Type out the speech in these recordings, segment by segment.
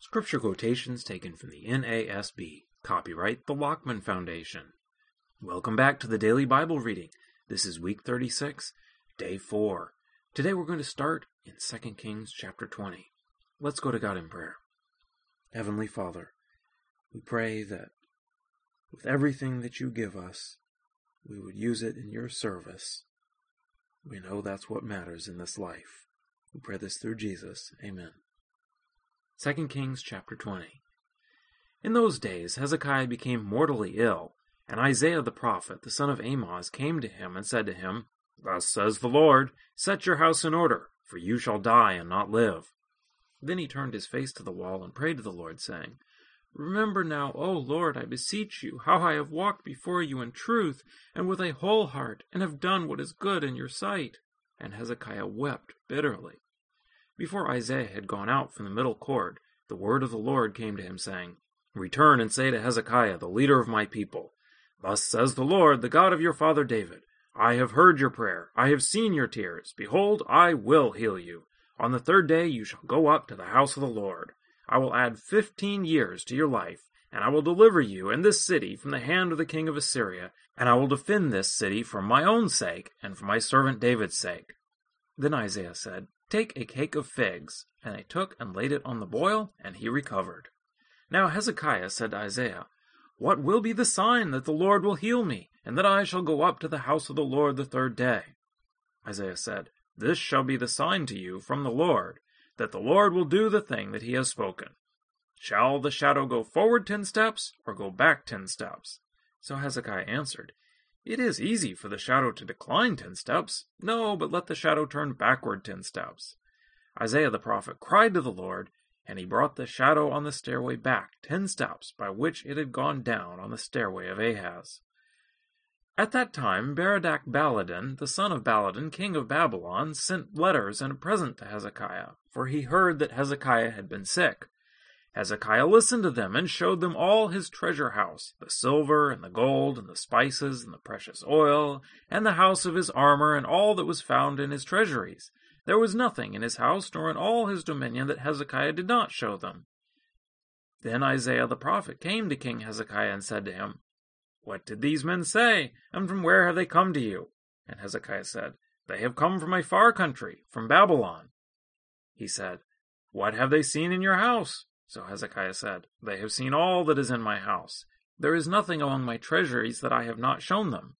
Scripture quotations taken from the NASB. Copyright the Lockman Foundation. Welcome back to the Daily Bible Reading. This is week 36, day 4. Today we're going to start in 2 Kings chapter 20. Let's go to God in prayer. Heavenly Father, we pray that with everything that you give us, we would use it in your service. We know that's what matters in this life. We pray this through Jesus. Amen. 2 Kings chapter 20. In those days Hezekiah became mortally ill, and Isaiah the prophet, the son of Amoz, came to him and said to him, Thus says the Lord, Set your house in order, for you shall die and not live. Then he turned his face to the wall and prayed to the Lord, saying, Remember now, O Lord, I beseech you, how I have walked before you in truth, and with a whole heart, and have done what is good in your sight. And Hezekiah wept bitterly. Before Isaiah had gone out from the middle court, the word of the Lord came to him, saying, Return and say to Hezekiah, the leader of my people, Thus says the Lord, the God of your father David, I have heard your prayer, I have seen your tears. Behold, I will heal you. On the third day you shall go up to the house of the Lord. I will add fifteen years to your life, and I will deliver you and this city from the hand of the king of Assyria, and I will defend this city for my own sake and for my servant David's sake. Then Isaiah said, Take a cake of figs. And they took and laid it on the boil, and he recovered. Now Hezekiah said to Isaiah, What will be the sign that the Lord will heal me, and that I shall go up to the house of the Lord the third day? Isaiah said, This shall be the sign to you from the Lord, that the Lord will do the thing that he has spoken. Shall the shadow go forward ten steps, or go back ten steps? So Hezekiah answered, it is easy for the shadow to decline ten steps. No, but let the shadow turn backward ten steps. Isaiah the prophet cried to the Lord, and he brought the shadow on the stairway back ten steps by which it had gone down on the stairway of Ahaz. At that time Berodach Baladan, the son of Baladan, king of Babylon, sent letters and a present to Hezekiah, for he heard that Hezekiah had been sick. Hezekiah listened to them and showed them all his treasure house, the silver and the gold and the spices and the precious oil, and the house of his armor and all that was found in his treasuries. There was nothing in his house nor in all his dominion that Hezekiah did not show them. Then Isaiah the prophet came to King Hezekiah and said to him, What did these men say, and from where have they come to you? And Hezekiah said, They have come from a far country, from Babylon. He said, What have they seen in your house? So Hezekiah said, They have seen all that is in my house. There is nothing among my treasuries that I have not shown them.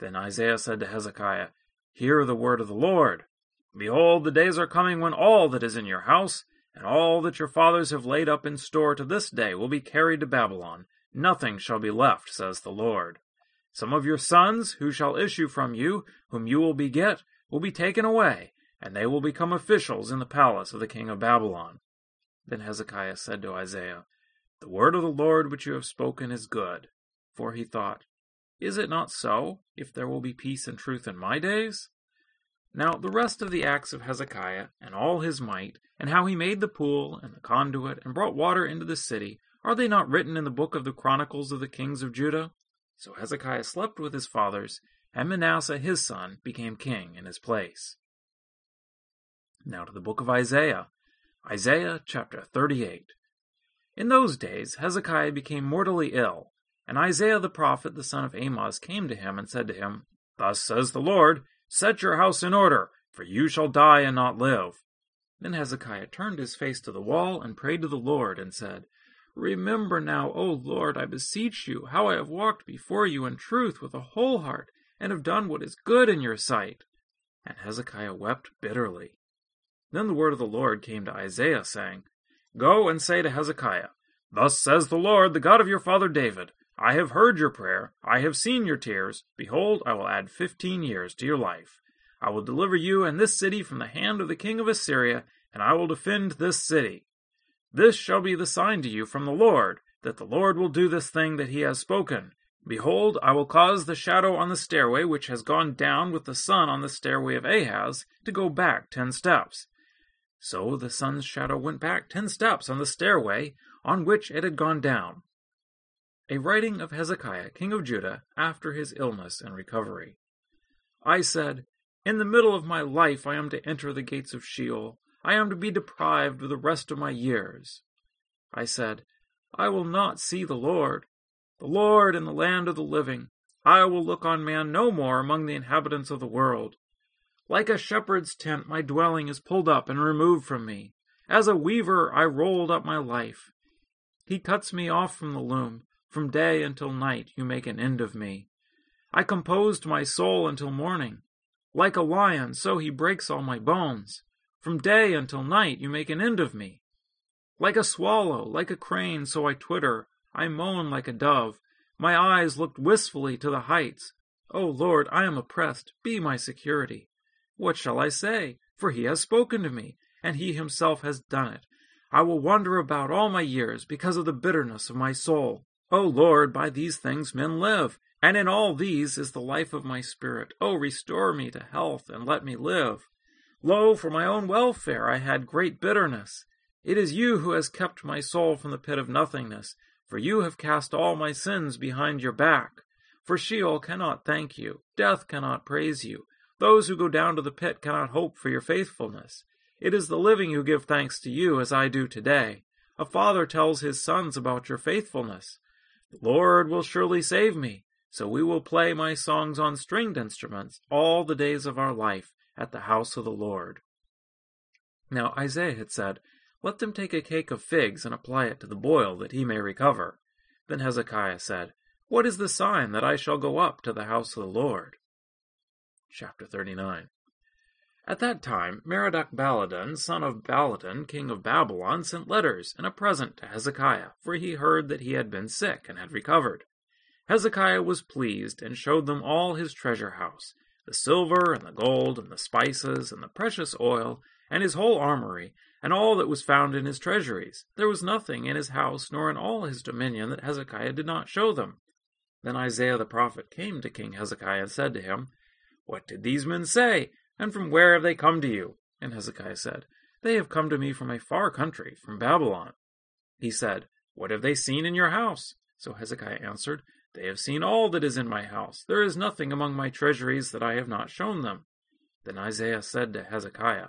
Then Isaiah said to Hezekiah, Hear the word of the Lord. Behold, the days are coming when all that is in your house, and all that your fathers have laid up in store to this day will be carried to Babylon. Nothing shall be left, says the Lord. Some of your sons, who shall issue from you, whom you will beget, will be taken away, and they will become officials in the palace of the king of Babylon. Then Hezekiah said to Isaiah, The word of the Lord which you have spoken is good. For he thought, Is it not so, if there will be peace and truth in my days? Now the rest of the acts of Hezekiah, and all his might, and how he made the pool and the conduit, and brought water into the city, are they not written in the book of the Chronicles of the kings of Judah? So Hezekiah slept with his fathers, and Manasseh his son became king in his place. Now to the book of Isaiah. Isaiah chapter 38. In those days Hezekiah became mortally ill, and Isaiah the prophet, the son of Amoz, came to him and said to him, Thus says the Lord, Set your house in order, for you shall die and not live. Then Hezekiah turned his face to the wall and prayed to the Lord, and said, Remember now, O Lord, I beseech you, how I have walked before you in truth with a whole heart, and have done what is good in your sight. And Hezekiah wept bitterly. Then the word of the Lord came to Isaiah, saying, Go and say to Hezekiah, Thus says the Lord, the God of your father David, I have heard your prayer, I have seen your tears. Behold, I will add fifteen years to your life. I will deliver you and this city from the hand of the king of Assyria, and I will defend this city. This shall be the sign to you from the Lord, that the Lord will do this thing that he has spoken. Behold, I will cause the shadow on the stairway which has gone down with the sun on the stairway of Ahaz to go back ten steps. So the sun's shadow went back ten steps on the stairway on which it had gone down. A writing of Hezekiah, king of Judah, after his illness and recovery. I said, In the middle of my life I am to enter the gates of Sheol. I am to be deprived of the rest of my years. I said, I will not see the Lord, the Lord in the land of the living. I will look on man no more among the inhabitants of the world. Like a shepherd's tent, my dwelling is pulled up and removed from me. As a weaver, I rolled up my life. He cuts me off from the loom. From day until night, you make an end of me. I composed my soul until morning. Like a lion, so he breaks all my bones. From day until night, you make an end of me. Like a swallow, like a crane, so I twitter. I moan like a dove. My eyes looked wistfully to the heights. O oh Lord, I am oppressed. Be my security. What shall I say? For he has spoken to me, and he himself has done it. I will wander about all my years because of the bitterness of my soul. O Lord, by these things men live, and in all these is the life of my spirit. O restore me to health, and let me live. Lo, for my own welfare I had great bitterness. It is you who has kept my soul from the pit of nothingness, for you have cast all my sins behind your back. For Sheol cannot thank you, death cannot praise you, those who go down to the pit cannot hope for your faithfulness. It is the living who give thanks to you, as I do today. A father tells his sons about your faithfulness. The Lord will surely save me, so we will play my songs on stringed instruments all the days of our life at the house of the Lord. Now Isaiah had said, Let them take a cake of figs and apply it to the boil, that he may recover. Then Hezekiah said, What is the sign that I shall go up to the house of the Lord? Chapter 39 At that time Merodach Baladan, son of Baladan, king of Babylon, sent letters and a present to Hezekiah, for he heard that he had been sick and had recovered. Hezekiah was pleased, and showed them all his treasure house, the silver and the gold, and the spices, and the precious oil, and his whole armory, and all that was found in his treasuries. There was nothing in his house nor in all his dominion that Hezekiah did not show them. Then Isaiah the prophet came to King Hezekiah and said to him, what did these men say? And from where have they come to you? And Hezekiah said, They have come to me from a far country, from Babylon. He said, What have they seen in your house? So Hezekiah answered, They have seen all that is in my house. There is nothing among my treasuries that I have not shown them. Then Isaiah said to Hezekiah,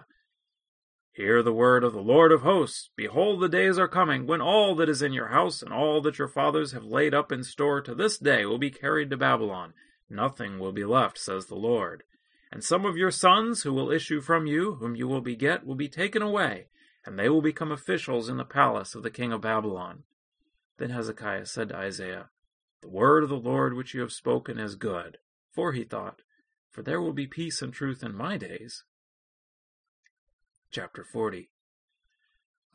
Hear the word of the Lord of hosts. Behold, the days are coming when all that is in your house and all that your fathers have laid up in store to this day will be carried to Babylon Nothing will be left, says the Lord. And some of your sons who will issue from you, whom you will beget, will be taken away, and they will become officials in the palace of the king of Babylon. Then Hezekiah said to Isaiah, The word of the Lord which you have spoken is good. For he thought, For there will be peace and truth in my days. Chapter 40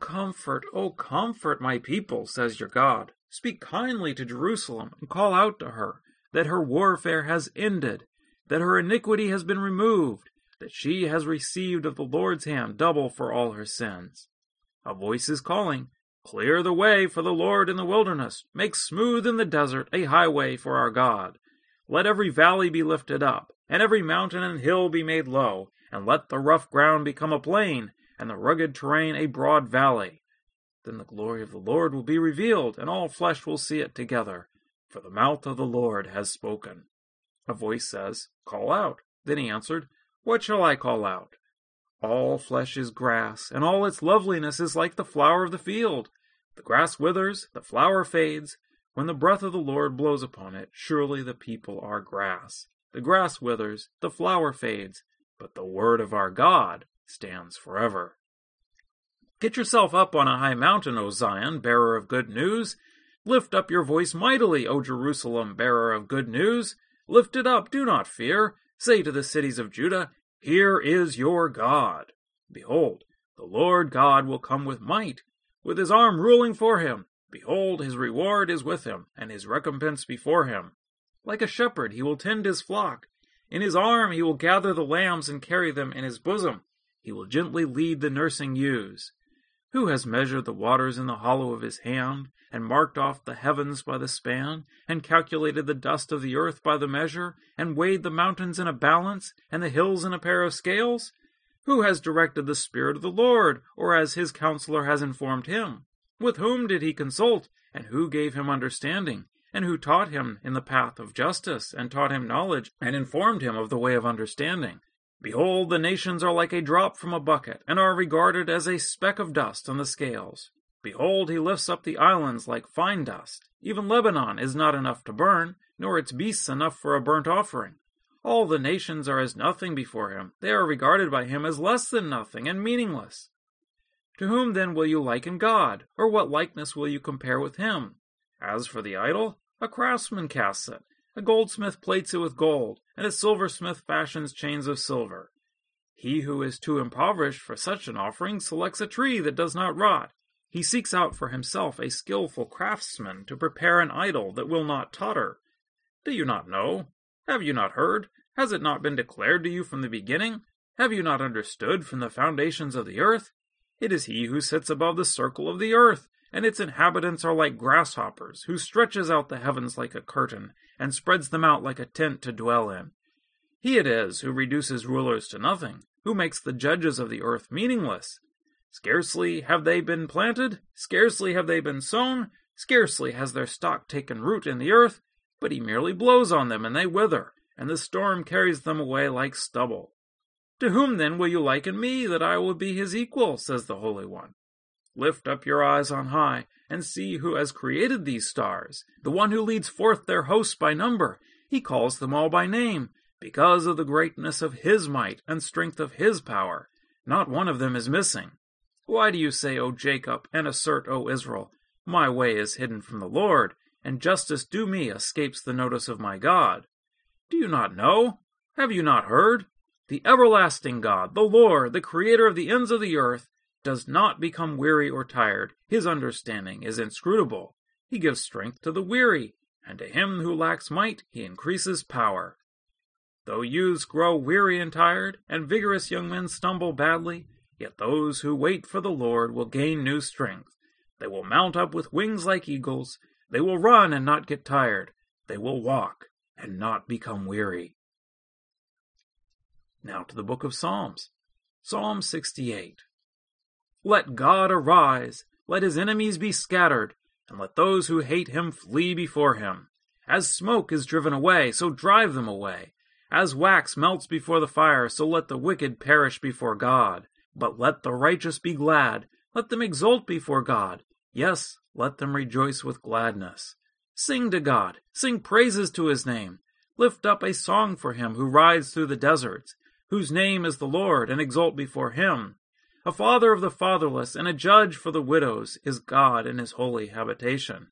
Comfort, O comfort my people, says your God. Speak kindly to Jerusalem, and call out to her that her warfare has ended, that her iniquity has been removed, that she has received of the Lord's hand double for all her sins. A voice is calling, Clear the way for the Lord in the wilderness, make smooth in the desert a highway for our God. Let every valley be lifted up, and every mountain and hill be made low, and let the rough ground become a plain, and the rugged terrain a broad valley. Then the glory of the Lord will be revealed, and all flesh will see it together, for the mouth of the Lord has spoken. A voice says, Call out. Then he answered, What shall I call out? All flesh is grass, and all its loveliness is like the flower of the field. The grass withers, the flower fades. When the breath of the Lord blows upon it, surely the people are grass. The grass withers, the flower fades, but the word of our God stands forever. Get yourself up on a high mountain, O Zion, bearer of good news. Lift up your voice mightily, O Jerusalem, bearer of good news. Lift it up, do not fear. Say to the cities of Judah, Here is your God. Behold, the Lord God will come with might, with his arm ruling for him. Behold, his reward is with him, and his recompense before him. Like a shepherd, he will tend his flock. In his arm he will gather the lambs and carry them in his bosom. He will gently lead the nursing ewes. Who has measured the waters in the hollow of his hand, and marked off the heavens by the span, and calculated the dust of the earth by the measure, and weighed the mountains in a balance, and the hills in a pair of scales? Who has directed the Spirit of the Lord, or as his counselor has informed him? With whom did he consult, and who gave him understanding? And who taught him in the path of justice, and taught him knowledge, and informed him of the way of understanding? Behold, the nations are like a drop from a bucket, and are regarded as a speck of dust on the scales. Behold, he lifts up the islands like fine dust. Even Lebanon is not enough to burn, nor its beasts enough for a burnt offering. All the nations are as nothing before him. They are regarded by him as less than nothing and meaningless. To whom then will you liken God, or what likeness will you compare with him? As for the idol, a craftsman casts it, a goldsmith plates it with gold, and a silversmith fashions chains of silver. He who is too impoverished for such an offering selects a tree that does not rot. He seeks out for himself a skilful craftsman to prepare an idol that will not totter. Do you not know? Have you not heard? Has it not been declared to you from the beginning? Have you not understood from the foundations of the earth? It is he who sits above the circle of the earth, and its inhabitants are like grasshoppers, who stretches out the heavens like a curtain, and spreads them out like a tent to dwell in. He it is who reduces rulers to nothing, who makes the judges of the earth meaningless. Scarcely have they been planted, scarcely have they been sown, scarcely has their stock taken root in the earth, but he merely blows on them, and they wither, and the storm carries them away like stubble. To whom then will you liken me, that I will be his equal? says the Holy One. Lift up your eyes on high, and see who has created these stars, the one who leads forth their hosts by number. He calls them all by name, because of the greatness of his might and strength of his power. Not one of them is missing. Why do you say, O Jacob, and assert, O Israel, My way is hidden from the Lord, and justice due me escapes the notice of my God? Do you not know? Have you not heard? The everlasting God, the Lord, the creator of the ends of the earth, does not become weary or tired. His understanding is inscrutable. He gives strength to the weary, and to him who lacks might, he increases power. Though youths grow weary and tired, and vigorous young men stumble badly, yet those who wait for the Lord will gain new strength. They will mount up with wings like eagles. They will run and not get tired. They will walk and not become weary. Now to the book of Psalms. Psalm 68. Let God arise, let his enemies be scattered, and let those who hate him flee before him. As smoke is driven away, so drive them away. As wax melts before the fire, so let the wicked perish before God. But let the righteous be glad, let them exult before God. Yes, let them rejoice with gladness. Sing to God, sing praises to his name. Lift up a song for him who rides through the deserts whose name is the Lord, and exult before him. A father of the fatherless and a judge for the widows is God in his holy habitation.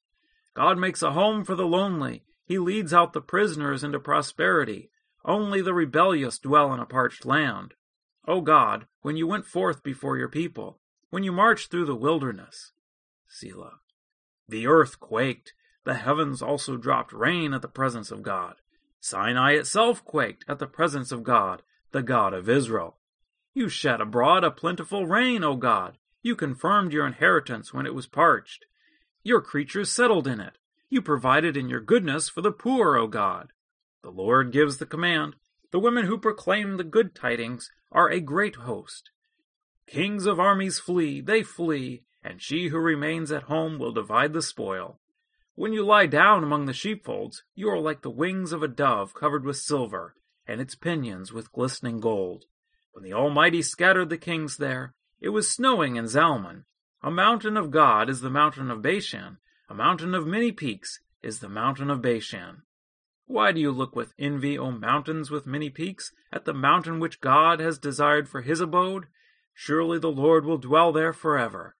God makes a home for the lonely. He leads out the prisoners into prosperity. Only the rebellious dwell in a parched land. O God, when you went forth before your people, when you marched through the wilderness. Selah. The earth quaked. The heavens also dropped rain at the presence of God. Sinai itself quaked at the presence of God the God of Israel. You shed abroad a plentiful rain, O God. You confirmed your inheritance when it was parched. Your creatures settled in it. You provided in your goodness for the poor, O God. The Lord gives the command. The women who proclaim the good tidings are a great host. Kings of armies flee, they flee, and she who remains at home will divide the spoil. When you lie down among the sheepfolds, you are like the wings of a dove covered with silver, and its pinions with glistening gold. When the Almighty scattered the kings there, it was snowing in Zalmon. A mountain of God is the mountain of Bashan, a mountain of many peaks is the mountain of Bashan. Why do you look with envy, O mountains with many peaks, at the mountain which God has desired for his abode? Surely the Lord will dwell there forever.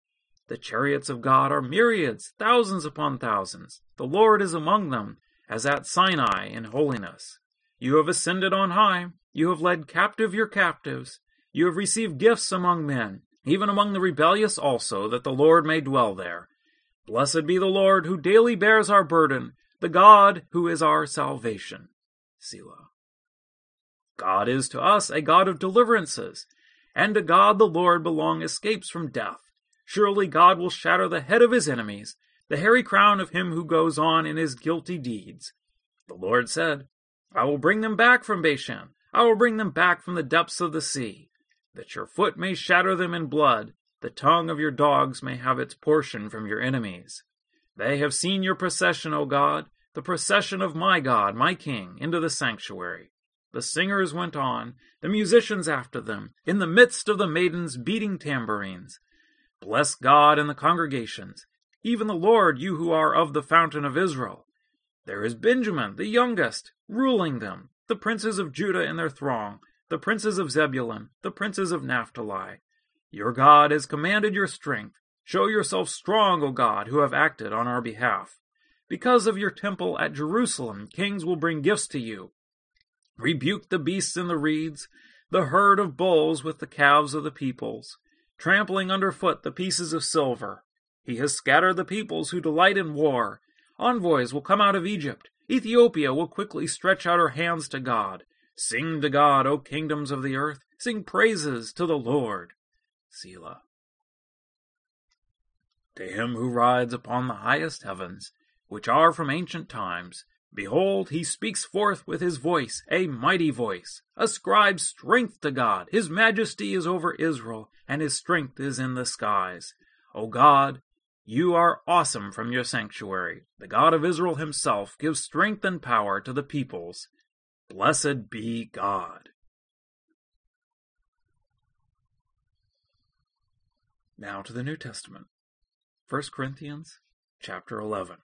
The chariots of God are myriads, thousands upon thousands. The Lord is among them, as at Sinai in holiness. You have ascended on high. You have led captive your captives. You have received gifts among men, even among the rebellious also, that the Lord may dwell there. Blessed be the Lord, who daily bears our burden, the God who is our salvation. Selah. God is to us a God of deliverances, and to God the Lord belong escapes from death. Surely God will shatter the head of his enemies, the hairy crown of him who goes on in his guilty deeds. The Lord said, I will bring them back from Bashan. I will bring them back from the depths of the sea, that your foot may shatter them in blood, the tongue of your dogs may have its portion from your enemies. They have seen your procession, O God, the procession of my God, my King, into the sanctuary. The singers went on, the musicians after them, in the midst of the maidens beating tambourines. Bless God in the congregations, even the Lord, you who are of the fountain of Israel. There is Benjamin, the youngest, ruling them, the princes of Judah in their throng, the princes of Zebulun, the princes of Naphtali. Your God has commanded your strength. Show yourself strong, O God, who have acted on our behalf. Because of your temple at Jerusalem, kings will bring gifts to you. Rebuke the beasts in the reeds, the herd of bulls with the calves of the peoples, trampling underfoot the pieces of silver. He has scattered the peoples who delight in war. Envoys will come out of Egypt. Ethiopia will quickly stretch out her hands to God. Sing to God, O kingdoms of the earth. Sing praises to the Lord. Selah. To him who rides upon the highest heavens, which are from ancient times, behold, he speaks forth with his voice, a mighty voice. Ascribe strength to God. His majesty is over Israel, and his strength is in the skies. O God, you are awesome from your sanctuary. The God of Israel himself gives strength and power to the peoples. Blessed be God. Now to the New Testament. 1 Corinthians chapter 11.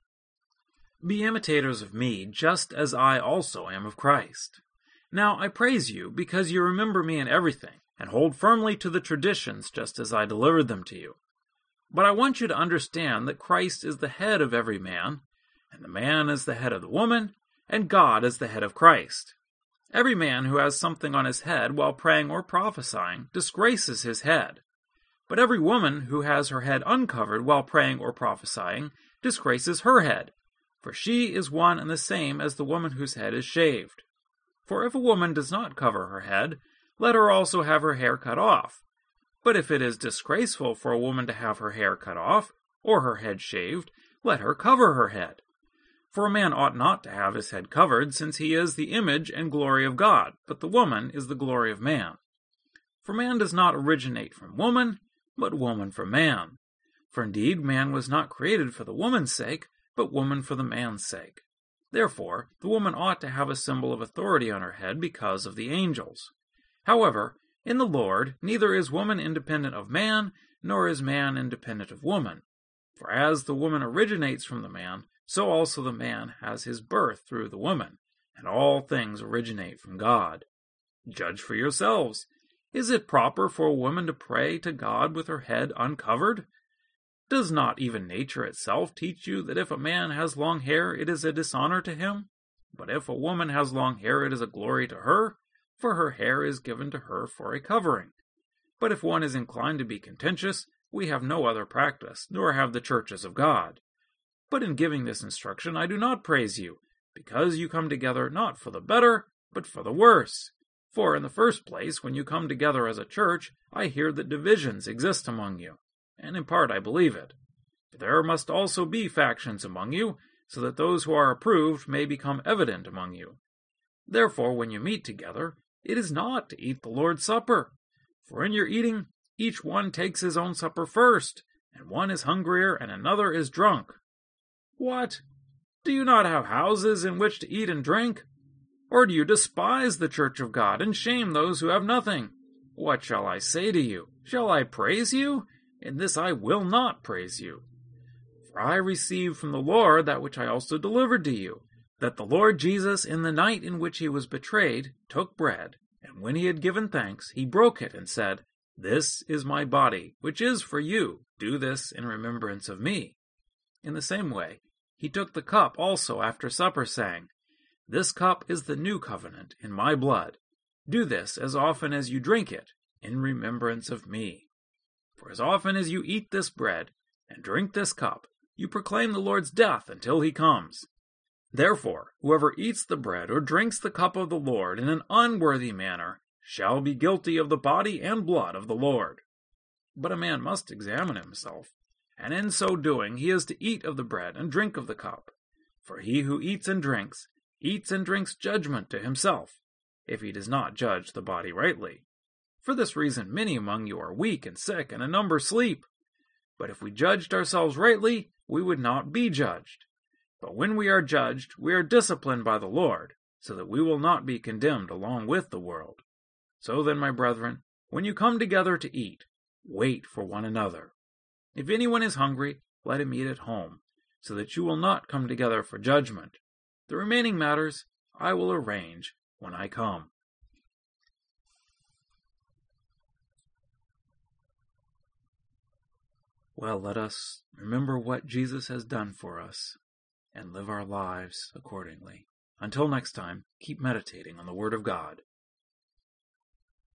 Be imitators of me, just as I also am of Christ. Now I praise you, because you remember me in everything, and hold firmly to the traditions just as I delivered them to you. But I want you to understand that Christ is the head of every man, and the man is the head of the woman, and God is the head of Christ. Every man who has something on his head while praying or prophesying disgraces his head. But every woman who has her head uncovered while praying or prophesying disgraces her head, for she is one and the same as the woman whose head is shaved. For if a woman does not cover her head, let her also have her hair cut off. But if it is disgraceful for a woman to have her hair cut off, or her head shaved, let her cover her head. For a man ought not to have his head covered, since he is the image and glory of God, but the woman is the glory of man. For man does not originate from woman, but woman from man. For indeed man was not created for the woman's sake, but woman for the man's sake. Therefore, the woman ought to have a symbol of authority on her head because of the angels. However, in the Lord, neither is woman independent of man, nor is man independent of woman. For as the woman originates from the man, so also the man has his birth through the woman, and all things originate from God. Judge for yourselves. Is it proper for a woman to pray to God with her head uncovered? Does not even nature itself teach you that if a man has long hair, it is a dishonor to him? But if a woman has long hair, it is a glory to her, for her hair is given to her for a covering. But if one is inclined to be contentious, we have no other practice, nor have the churches of God. But in giving this instruction, I do not praise you, because you come together not for the better, but for the worse. For, in the first place, when you come together as a church, I hear that divisions exist among you, and in part I believe it. For there must also be factions among you, so that those who are approved may become evident among you. Therefore, when you meet together, it is not to eat the Lord's Supper. For in your eating, each one takes his own supper first, and one is hungrier and another is drunk. What? Do you not have houses in which to eat and drink? Or do you despise the church of God and shame those who have nothing? What shall I say to you? Shall I praise you? In this I will not praise you. For I received from the Lord that which I also delivered to you, that the Lord Jesus, in the night in which he was betrayed, took bread, and when he had given thanks, he broke it and said, This is my body, which is for you. Do this in remembrance of me. In the same way, he took the cup also after supper, saying, this cup is the new covenant in my blood. Do this as often as you drink it, in remembrance of me. For as often as you eat this bread and drink this cup, you proclaim the Lord's death until he comes. Therefore, whoever eats the bread or drinks the cup of the Lord in an unworthy manner shall be guilty of the body and blood of the Lord. But a man must examine himself, and in so doing he is to eat of the bread and drink of the cup. For he who eats and drinks eats and drinks judgment to himself, if he does not judge the body rightly. For this reason, many among you are weak and sick, and a number sleep. But if we judged ourselves rightly, we would not be judged. But when we are judged, we are disciplined by the Lord, so that we will not be condemned along with the world. So then, my brethren, when you come together to eat, wait for one another. If anyone is hungry, let him eat at home, so that you will not come together for judgment. The remaining matters I will arrange when I come. Well, let us remember what Jesus has done for us and live our lives accordingly. Until next time, keep meditating on the Word of God